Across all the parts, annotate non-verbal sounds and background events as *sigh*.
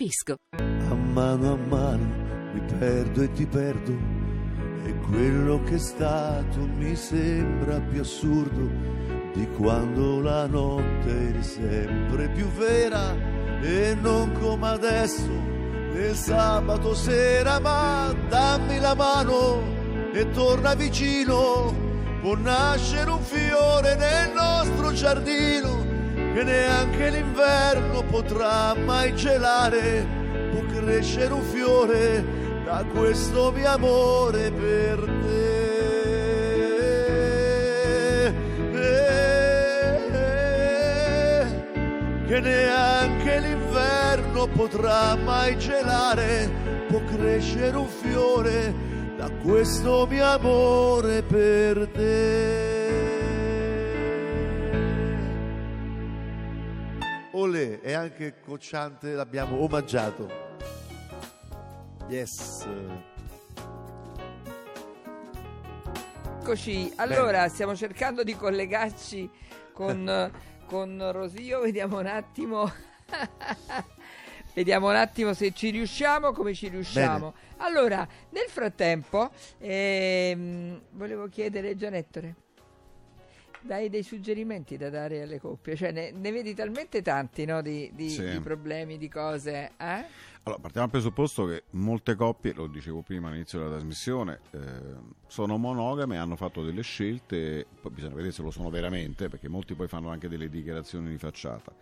capisco. A mano a mano mi perdo e ti perdo e quello che è stato mi sembra più assurdo di quando la notte eri sempre più vera e non come adesso nel sabato sera ma dammi la mano e torna vicino può nascere un fiore nel nostro giardino che neanche l'inverno potrà mai gelare, può crescere un fiore da questo mio amore per te. che neanche l'inverno potrà mai gelare, può crescere un fiore da questo mio amore per te. Olè e anche Cocciante l'abbiamo omaggiato. Yes. Eccoci, allora stiamo cercando di collegarci con, *laughs* con Rosio, vediamo un attimo. *laughs* Vediamo un attimo se ci riusciamo, come ci riusciamo. Bene. Allora, nel frattempo, ehm, volevo chiedere, Gianettore, dai dei suggerimenti da dare alle coppie? Cioè, ne, ne vedi talmente tanti, no, di, di- Sì. di problemi, di cose, eh? Allora, partiamo dal presupposto che molte coppie, lo dicevo prima all'inizio della trasmissione, eh, sono monogame, hanno fatto delle scelte, poi bisogna vedere se lo sono veramente, perché molti poi fanno anche delle dichiarazioni di facciata.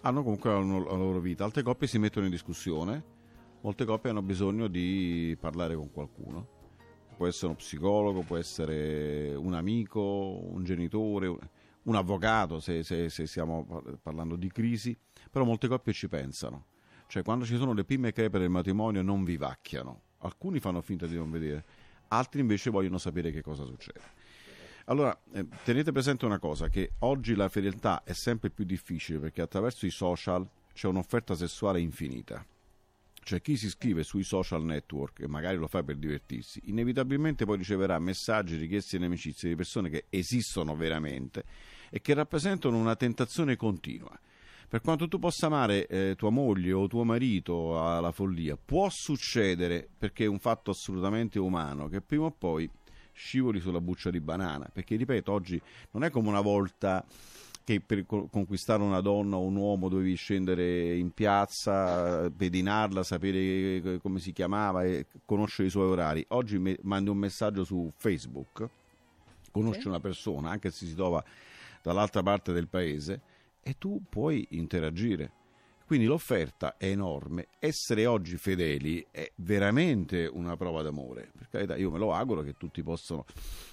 Hanno comunque la, la loro vita, altre coppie si mettono in discussione, molte coppie hanno bisogno di parlare con qualcuno. Può essere uno psicologo, può essere un amico, un genitore, un- avvocato, se, se- se stiamo par- parlando di crisi, però molte coppie ci pensano. Cioè, quando ci sono le prime crepe del matrimonio non vivacchiano. Alcuni fanno finta di non vedere, altri invece vogliono sapere che cosa succede. Allora, eh, tenete presente una cosa, che oggi la fedeltà è sempre più difficile perché attraverso i social c'è un'offerta sessuale infinita. Cioè chi si iscrive sui social network e magari lo fa per divertirsi, inevitabilmente poi riceverà messaggi, richieste in amicizia di persone che esistono veramente e che rappresentano una tentazione continua. Per quanto tu possa amare eh, tua moglie o tuo marito alla follia, può succedere, perché è un fatto assolutamente umano, che prima o poi scivoli sulla buccia di banana. Perché, ripeto, oggi non è come una volta che per co- conquistare una donna o un uomo dovevi scendere in piazza, pedinarla, sapere eh, come si chiamava e conoscere i suoi orari. Oggi me- mandi un messaggio su Facebook, conosci Sì. una persona, anche se si trova dall'altra parte del paese, e tu puoi interagire. Quindi l'offerta è enorme. Essere oggi fedeli è veramente una prova d'amore. Per carità, io me lo auguro che tutti possano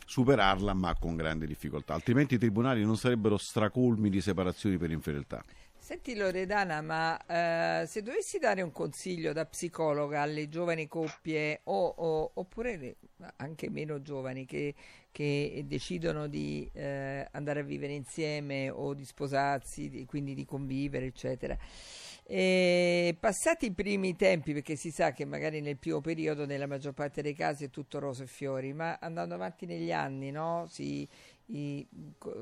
superarla, ma con grande difficoltà. Altrimenti i tribunali non sarebbero stracolmi di separazioni per infedeltà. Senti Loredana, ma eh, se dovessi dare un consiglio da psicologa alle giovani coppie o, o- oppure anche meno giovani che, che decidono di eh, andare a vivere insieme o di sposarsi, di- quindi di convivere, eccetera. E passati i primi tempi, perché si sa che magari nel primo periodo, nella maggior parte dei casi, è tutto rose e fiori, ma andando avanti negli anni, no? Si, i-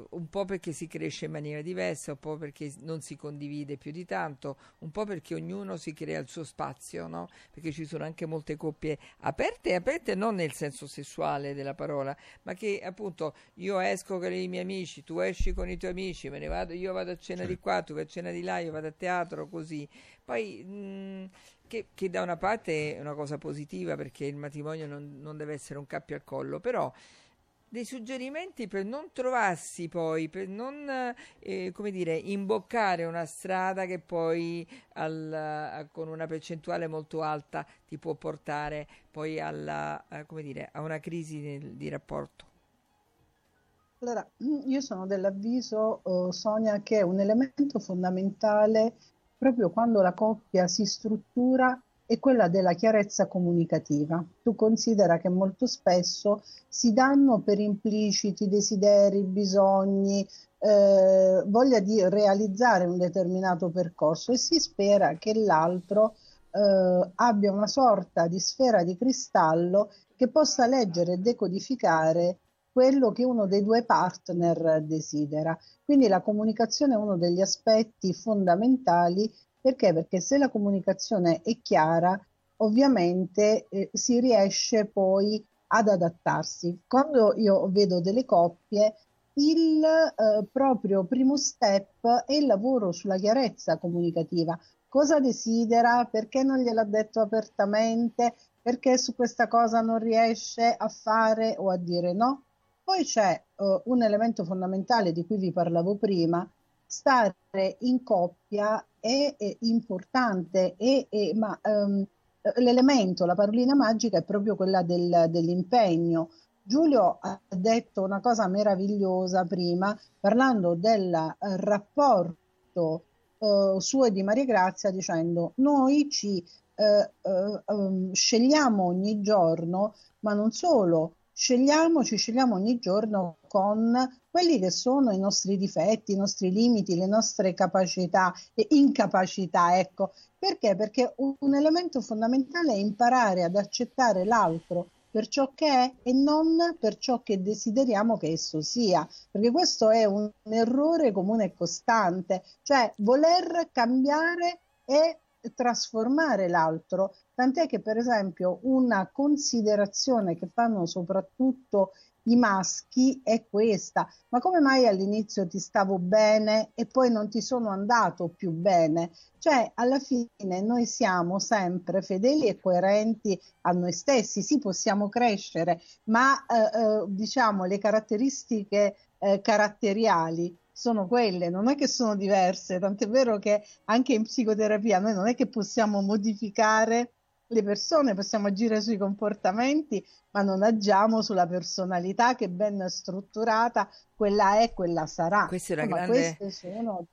un po' perché si cresce in maniera diversa, un po' perché non si condivide più di tanto, un po' perché ognuno si crea il suo spazio, no? Perché ci sono anche molte coppie aperte e aperte non nel senso sessuale della parola, ma che appunto io esco con i miei amici, tu esci con i tuoi amici, me ne vado, io vado a cena di qua, tu vai a cena di là, io vado a teatro, così. Poi mh, che, che da una parte è una cosa positiva perché il matrimonio non, non deve essere un cappio al collo, però dei suggerimenti per non trovarsi poi, per non, eh, come dire, imboccare una strada che poi al- a- con una percentuale molto alta ti può portare poi alla, a, come dire, a una crisi nel- di rapporto. Allora, io sono dell'avviso, eh, Sonia, che è un elemento fondamentale proprio quando la coppia si struttura è quella della chiarezza comunicativa. Tu considera che molto spesso si danno per impliciti desideri, bisogni, eh, voglia di realizzare un determinato percorso e si spera che l'altro eh, abbia una sorta di sfera di cristallo che possa leggere e decodificare quello che uno dei due partner desidera. Quindi la comunicazione è uno degli aspetti fondamentali Perché? Perché se la comunicazione è chiara, ovviamente eh, si riesce poi ad adattarsi. Quando io vedo delle coppie, il eh, proprio primo step è il lavoro sulla chiarezza comunicativa. Cosa desidera? Perché non gliel'ha detto apertamente? Perché su questa cosa non riesce a fare o a dire no? Poi c'è uh, un elemento fondamentale di cui vi parlavo prima, stare in coppia è, è importante, è, è, ma um, l'elemento, la parolina magica è proprio quella del, dell'impegno. Giulio ha detto una cosa meravigliosa prima, parlando del rapporto uh, suo e di Maria Grazia, dicendo noi ci uh, um, scegliamo ogni giorno, ma non solo, scegliamo, ci scegliamo ogni giorno con quelli che sono i nostri difetti, i nostri limiti, le nostre capacità e incapacità, ecco. Perché? Perché un elemento fondamentale è imparare ad accettare l'altro per ciò che è e non per ciò che desideriamo che esso sia, perché questo è un errore comune e costante, cioè voler cambiare e trasformare l'altro, tant'è che per esempio una considerazione che fanno soprattutto i maschi è questa, ma come mai all'inizio ti stavo bene e poi non ti sono andato più bene? Cioè, alla fine noi siamo sempre fedeli e coerenti a noi stessi, sì possiamo crescere, ma eh, eh, diciamo le caratteristiche eh, caratteriali sono quelle, non è che sono diverse, tant'è vero che anche in psicoterapia noi non è che possiamo modificare le persone, possiamo agire sui comportamenti, ma non agiamo sulla personalità che ben strutturata, quella è, quella sarà. Questa è, una grande,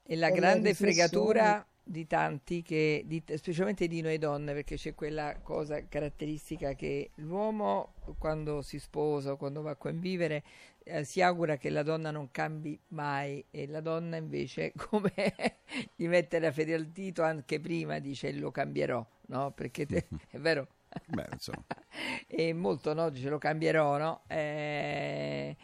è la grande fregatura di tanti, che, di, specialmente di noi donne, perché c'è quella cosa caratteristica che l'uomo quando si sposa o quando va a convivere eh, si augura che la donna non cambi mai e la donna invece *laughs* come gli mette la fede al dito anche prima dice lo cambierò, no? Perché te, *laughs* è vero? Beh, insomma. *laughs* e molto no, dice lo cambierò, no? Eh,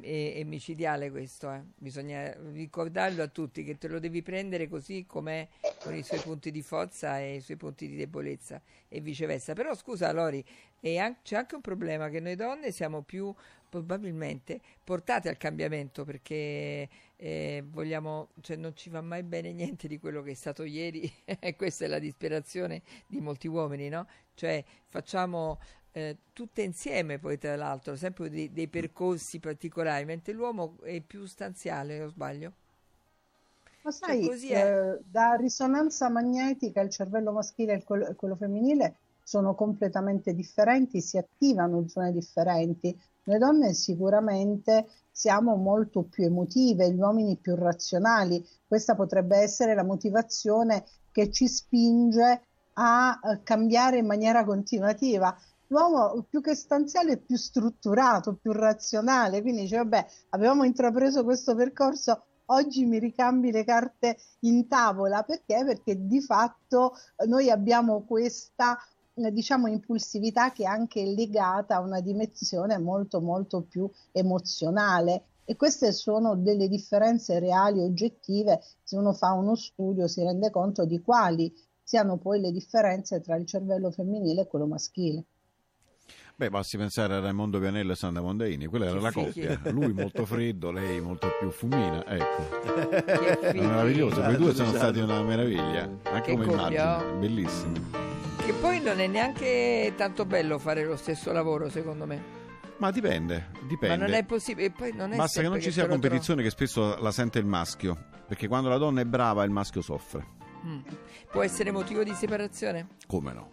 è, è micidiale questo, eh. bisogna ricordarlo a tutti che te lo devi prendere così com'è con i suoi punti di forza e i suoi punti di debolezza e viceversa. Però scusa Lori, an- c'è anche un problema che noi donne siamo più probabilmente portate al cambiamento perché eh, vogliamo, cioè non ci va mai bene niente di quello che è stato ieri *laughs* e questa è la disperazione di molti uomini, no? Cioè facciamo eh, tutte insieme poi tra l'altro, sempre dei, dei, percorsi particolari, mentre l'uomo è più stanziale, o sbaglio? Ma sai, cioè, eh, da risonanza magnetica il cervello maschile e quello, quello femminile sono completamente differenti, si attivano in zone differenti. Noi donne sicuramente siamo molto più emotive, gli uomini più razionali. Questa potrebbe essere la motivazione che ci spinge a cambiare in maniera continuativa l'uomo più che stanziale è più strutturato, più razionale, quindi dice vabbè avevamo intrapreso questo percorso, oggi mi ricambi le carte in tavola, perché? Perché di fatto noi abbiamo questa diciamo impulsività che è anche legata a una dimensione molto molto più emozionale e queste sono delle differenze reali oggettive se uno fa uno studio si rende conto di quali siano poi le differenze tra il cervello femminile e quello maschile. Beh, basti pensare a Raimondo Pianello e Sandra Mondaini, quella era la coppia. Lui molto freddo, lei molto più fumina, ecco. È meraviglioso, quei due sono stati una meraviglia, anche che come coppia. immagine, bellissimo. Che poi non è neanche tanto bello fare lo stesso lavoro, secondo me. Ma dipende, dipende. Ma non è possibile. Non è Basta che non ci sia competizione, che spesso la sente il maschio. Perché quando la donna è brava, il maschio soffre. Mm. Può essere motivo di separazione? Come no?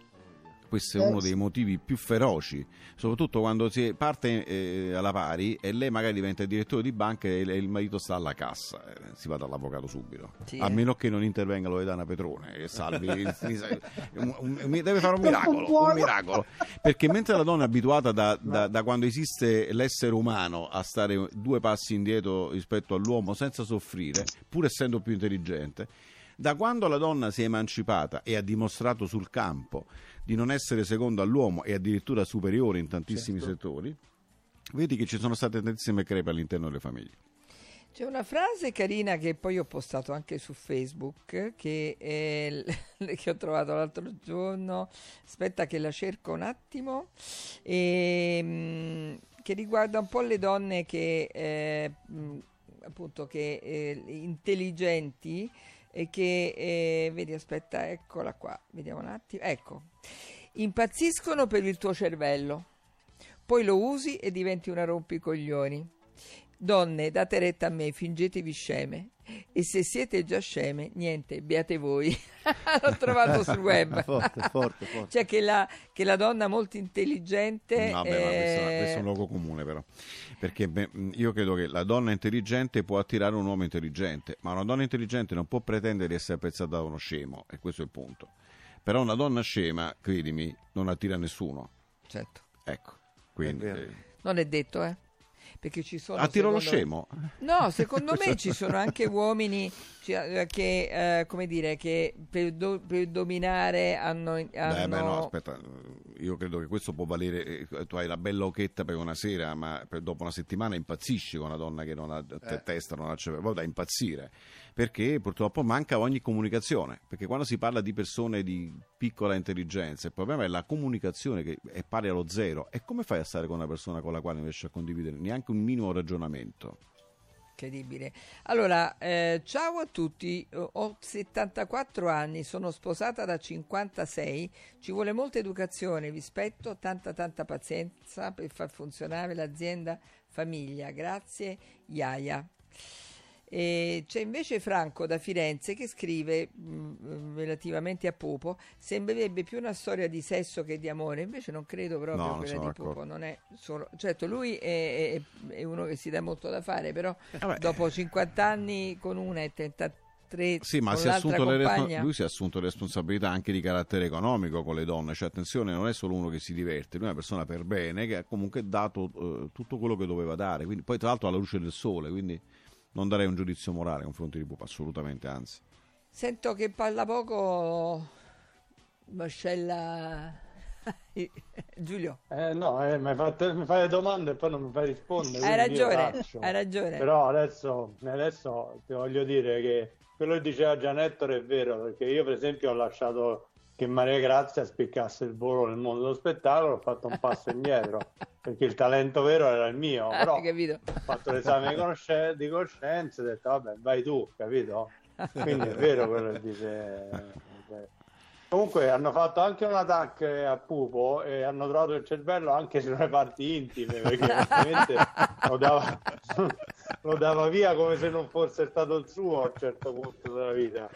Questo è uno dei motivi più feroci, soprattutto quando si parte eh, alla pari e lei magari diventa direttore di banca e il marito sta alla cassa, eh, si va dall'avvocato subito, sì, a eh. meno che non intervenga Loredana Petrone e salvi, *laughs* un, un, un, deve fare un miracolo, un miracolo, perché mentre la donna è abituata da, da, da quando esiste l'essere umano a stare due passi indietro rispetto all'uomo senza soffrire, pur essendo più intelligente, da quando la donna si è emancipata e ha dimostrato sul campo di non essere secondo all'uomo e addirittura superiore in tantissimi certo. settori, vedi che ci sono state tantissime crepe all'interno delle famiglie. C'è una frase carina che poi ho postato anche su Facebook che, è, *laughs* che ho trovato l'altro giorno. Aspetta che la cerco un attimo. E, ehm, che riguarda un po' le donne che eh, appunto che eh, intelligenti e che eh, vedi aspetta eccola qua vediamo un attimo ecco. Impazziscono per il tuo cervello poi lo usi e diventi una rompicoglioni Donne, date retta a me, fingetevi sceme. E se siete già sceme, niente, beate voi. *laughs* L'ho trovato sul web. *laughs* forte, forte, forte. Cioè che la, che la, donna molto intelligente... No, beh, eh... questo, questo, è un luogo comune però. Perché beh, io credo che la donna intelligente può attirare un uomo intelligente, ma una donna intelligente non può pretendere di essere apprezzata da uno scemo, e questo è il punto. Però una donna scema, credimi, non attira nessuno. Certo. Ecco, quindi... È eh... Non è detto, eh? Perché ci sono... A tiro lo scemo? No, secondo me ci sono *laughs* anche uomini cioè, che, eh, come dire, che per, do, per dominare hanno... hanno... Beh, beh, no, aspetta, io credo che questo può valere, eh, tu hai la bella occhetta per una sera, ma per, dopo una settimana impazzisci con una donna che non ha eh. testa, non ha cervello, da impazzire, perché purtroppo manca ogni comunicazione, perché quando si parla di persone di piccola intelligenza, il problema è la comunicazione che è pari allo zero, e come fai a stare con una persona con la quale non riesci a condividere neanche un minimo ragionamento? Incredibile. Allora, eh, ciao a tutti, ho 74 anni, sono sposata da 56, ci vuole molta educazione, rispetto, tanta tanta pazienza per far funzionare l'azienda famiglia. Grazie, Iaia. E c'è invece Franco da Firenze che scrive mh, mm, relativamente a Pupo: sembrerebbe più una storia di sesso che di amore. Invece non credo proprio no, quella di d'accordo. Pupo. Non è solo, certo, lui è, è, è, uno che si dà molto da fare, però eh dopo 50 anni con una e 33 sì, ma si compagna... lui si è assunto le responsabilità anche di carattere economico con le donne. Cioè, attenzione, non è solo uno che si diverte, lui è una persona per bene che ha comunque dato uh, tutto quello che doveva dare. Quindi, poi, tra l'altro, alla luce del sole. Quindi non darei un giudizio morale nei confronti di Pupa, assolutamente, anzi. Sento che parla poco Mascella *laughs* Giulio. Eh, no, eh, mi, fai, mi fai le domande e poi non mi fai rispondere. Hai ragione, hai ragione. Però adesso, adesso ti voglio dire che quello che diceva Gianettore è vero, perché io per esempio ho lasciato che Maria Grazia spiccasse il volo nel mondo dello spettacolo, ho fatto un passo indietro *laughs* perché il talento vero era il mio, ah, però ho fatto l'esame di, conoscenza, di coscienza e ho detto vabbè vai tu, capito? Quindi è vero quello che dice. Comunque hanno fatto anche un attacco a Pupo e hanno trovato il cervello anche sulle parti intime perché ovviamente lo dava, lo dava via come se non fosse stato il suo a un certo punto della vita.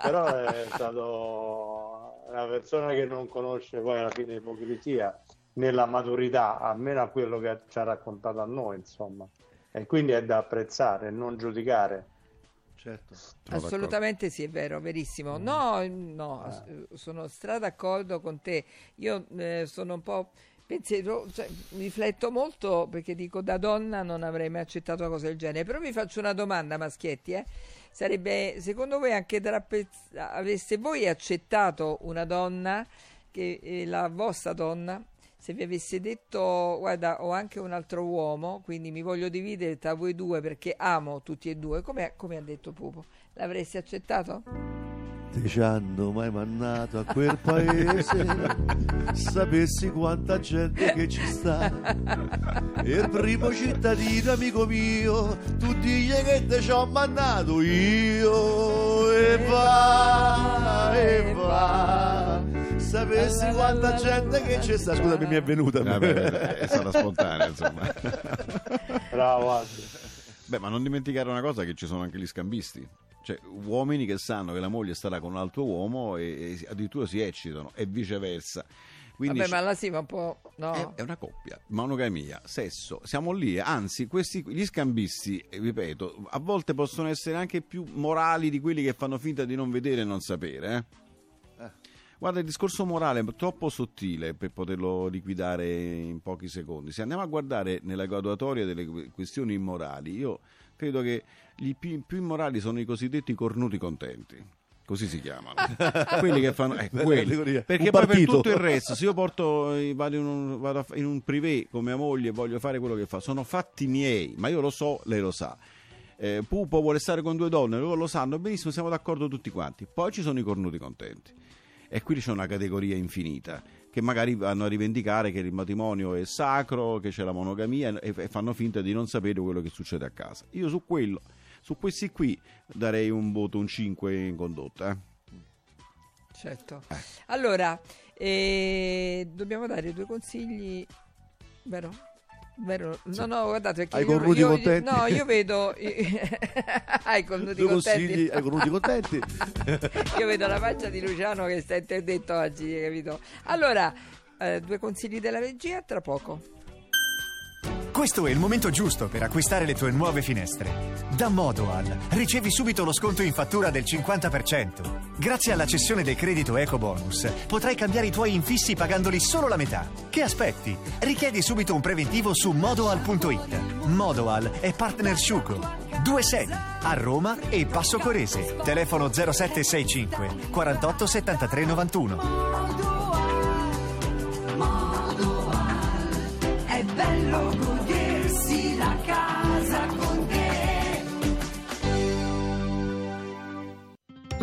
Però è stato una persona che non conosce poi alla fine l'ipocrisia nella maturità, almeno a quello che ci ha raccontato a noi, insomma. E quindi è da apprezzare, non giudicare. Certo. Assolutamente sì, è vero, verissimo. Mm. No, no, eh. sono stra d'accordo con te. Io eh, sono un po' pensiero, cioè, rifletto molto perché dico da donna non avrei mai accettato una cosa del genere. Però vi faccio una domanda, Maschietti, eh? Sarebbe, secondo voi, anche da aveste voi accettato una donna, che è la vostra donna, se vi avesse detto guarda ho anche un altro uomo quindi mi voglio dividere tra voi due perché amo tutti e due come, come ha detto Pupo l'avresti accettato? Te ci hanno mai mandato a quel paese? Sapessi quanta gente che ci sta. E il primo cittadino amico mio tu digli che te ci ho mandato io. E va e va. Sapessi quanta gente che c'è sta. Scusami mi è venuta Vabbè, è stata spontanea insomma. Bravo beh ma non dimenticare una cosa che ci sono anche gli scambisti cioè uomini che sanno che la moglie starà con un altro uomo e, e addirittura si eccitano e viceversa quindi Vabbè, ma la sì, ma un po'. No. È, è, una coppia, monogamia, sesso. Siamo lì, anzi, questi, gli scambisti, ripeto, a volte possono essere anche più morali di quelli che fanno finta di non vedere e non sapere. Eh? Guarda, il discorso morale è troppo sottile per poterlo liquidare in pochi secondi. Se andiamo a guardare nella graduatoria delle questioni immorali, io credo che gli più, più immorali sono i cosiddetti cornuti contenti così si chiamano *laughs* quelli che fanno eh, quelli. perché poi per tutto il resto se io porto eh, vado, in un, vado in un privé con mia moglie e voglio fare quello che fa sono fatti miei ma io lo so lei lo sa eh, Pupo vuole stare con due donne, loro lo sanno benissimo, siamo d'accordo tutti quanti. Poi ci sono i cornuti contenti. E qui c'è una categoria infinita che magari vanno a rivendicare che il matrimonio è sacro, che c'è la monogamia e, e fanno finta di non sapere quello che succede a casa. Io su quello, su questi qui darei un voto, un 5 in condotta. eh. Certo. Allora, eh, dobbiamo dare due consigli, vero? Vero? No, no, guardate, perché Ai io, cornuti io- contenti? no, io vedo *laughs* ai cornuti Due contenti. consigli ai cornuti contenti. *laughs* Io vedo la faccia di Luciano che sta interdetto oggi, hai capito? Allora, eh, due consigli della regia tra poco. Questo è il momento giusto per acquistare le tue nuove finestre. Da Modoal ricevi subito lo sconto in fattura del 50%. Grazie alla cessione del credito EcoBonus potrai cambiare i tuoi infissi pagandoli solo la metà. Che aspetti? Richiedi subito un preventivo su modoal.it. Modoal è partner Sciuco. Due sedi a Roma e Passo Corese. Telefono 0765 48 73 91.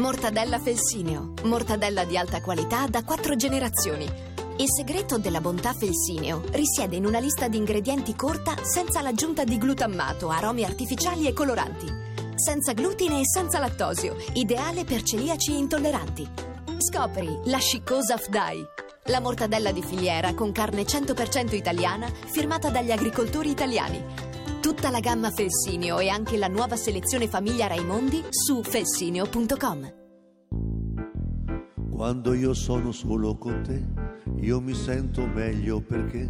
Mortadella Felsineo. Mortadella di alta qualità da quattro generazioni. Il segreto della bontà Felsineo risiede in una lista di ingredienti corta senza l'aggiunta di glutammato, aromi artificiali e coloranti. Senza glutine e senza lattosio, ideale per celiaci intolleranti. Scopri la sciccosa FDAI. La mortadella di filiera con carne 100% italiana firmata dagli agricoltori italiani. Tutta la gamma Felsineo e anche la nuova selezione famiglia Raimondi su felsineo.com. Quando io sono solo con te, io mi sento meglio perché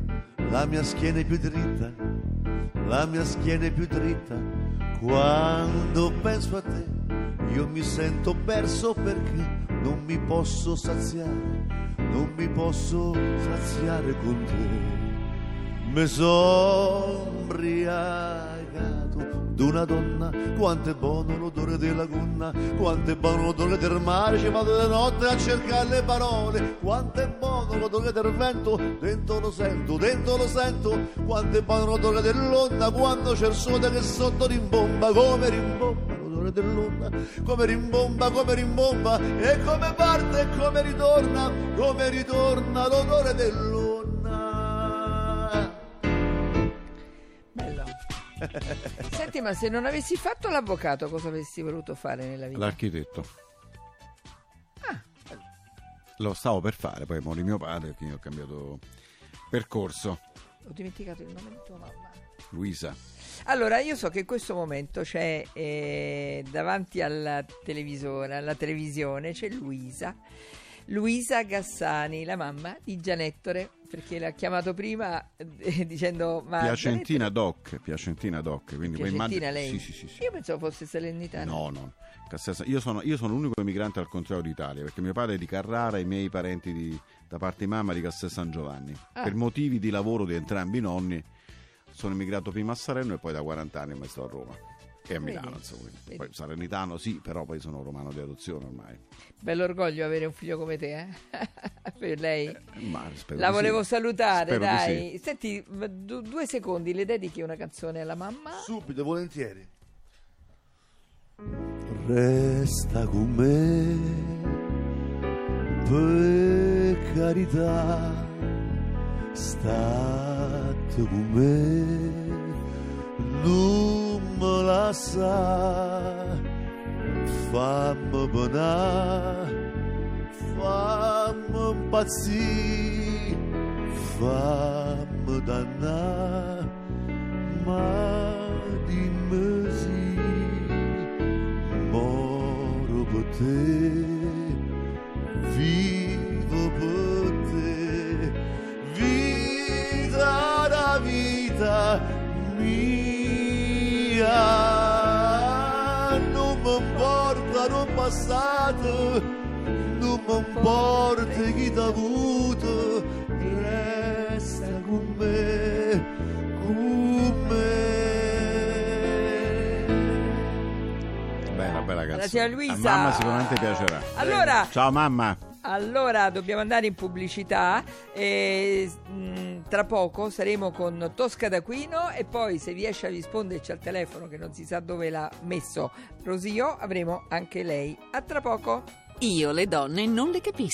la mia schiena è più dritta, la mia schiena è più dritta. Quando penso a te, io mi sento perso perché non mi posso saziare, non mi posso saziare con te. Mi son embriagato d'una donna, quanto è buono l'odore della gonna, quanto è buono l'odore del mare, ci vado di notte a cercare le parole, quanto è buono l'odore del vento, dentro lo sento, dentro lo sento, quanto è buono l'odore dell'onda, quando c'è il sole che sotto rimbomba, come rimbomba l'odore dell'onda, come rimbomba, come rimbomba, e come parte e come ritorna, come ritorna l'odore dell'onna. *laughs* Senti, ma se non avessi fatto l'avvocato, cosa avresti voluto fare nella vita? L'architetto. Ah. Lo stavo per fare, poi morì mio padre, quindi ho cambiato percorso. Ho dimenticato il nome di tua mamma. Luisa. Allora, io so che in questo momento c'è eh, davanti alla televisore, alla televisione, c'è Luisa. Luisa Gassani, la mamma di Gianettore, perché l'ha chiamato prima eh, *laughs* dicendo ma Piacentina Doc, Piacentina Doc. Quindi poi Piacentina immagino- lei? Sì, sì, sì. sì. Io pensavo fosse Salernitana. No, no. Io sono, io sono l'unico emigrante al contrario d'Italia, perché mio padre è di Carrara e i miei parenti di- da parte di mamma di Castel San Giovanni. Ah. Per motivi di lavoro di entrambi i nonni sono emigrato prima a Salerno e poi da 40 anni mi sto a Roma. E a Vedi? Milano, insomma. Vedi? Poi salernitano sì, però poi sono romano di adozione ormai. Bell'orgoglio avere un figlio come te, eh? *laughs* per lei. Ma spero La volevo sì. salutare, Spero dai. sì. Senti, du- due secondi, le dedichi una canzone alla mamma? Subito, volentieri. Resta con me, per carità, state con me, non me la sa, fammi penare, fammi impazzire, fammi dannare, ma passato, non mi importa chi t'ha avuto, resta con me, con me. Bella, bella canzone. La signora Luisa. A mamma sicuramente piacerà. Allora- Ciao mamma. Allora dobbiamo andare in pubblicità e mh, tra poco saremo con Tosca d'Aquino e poi se riesce a risponderci al telefono che non si sa dove l'ha messo Rosio avremo anche lei. A tra poco. Io le donne non le capisco.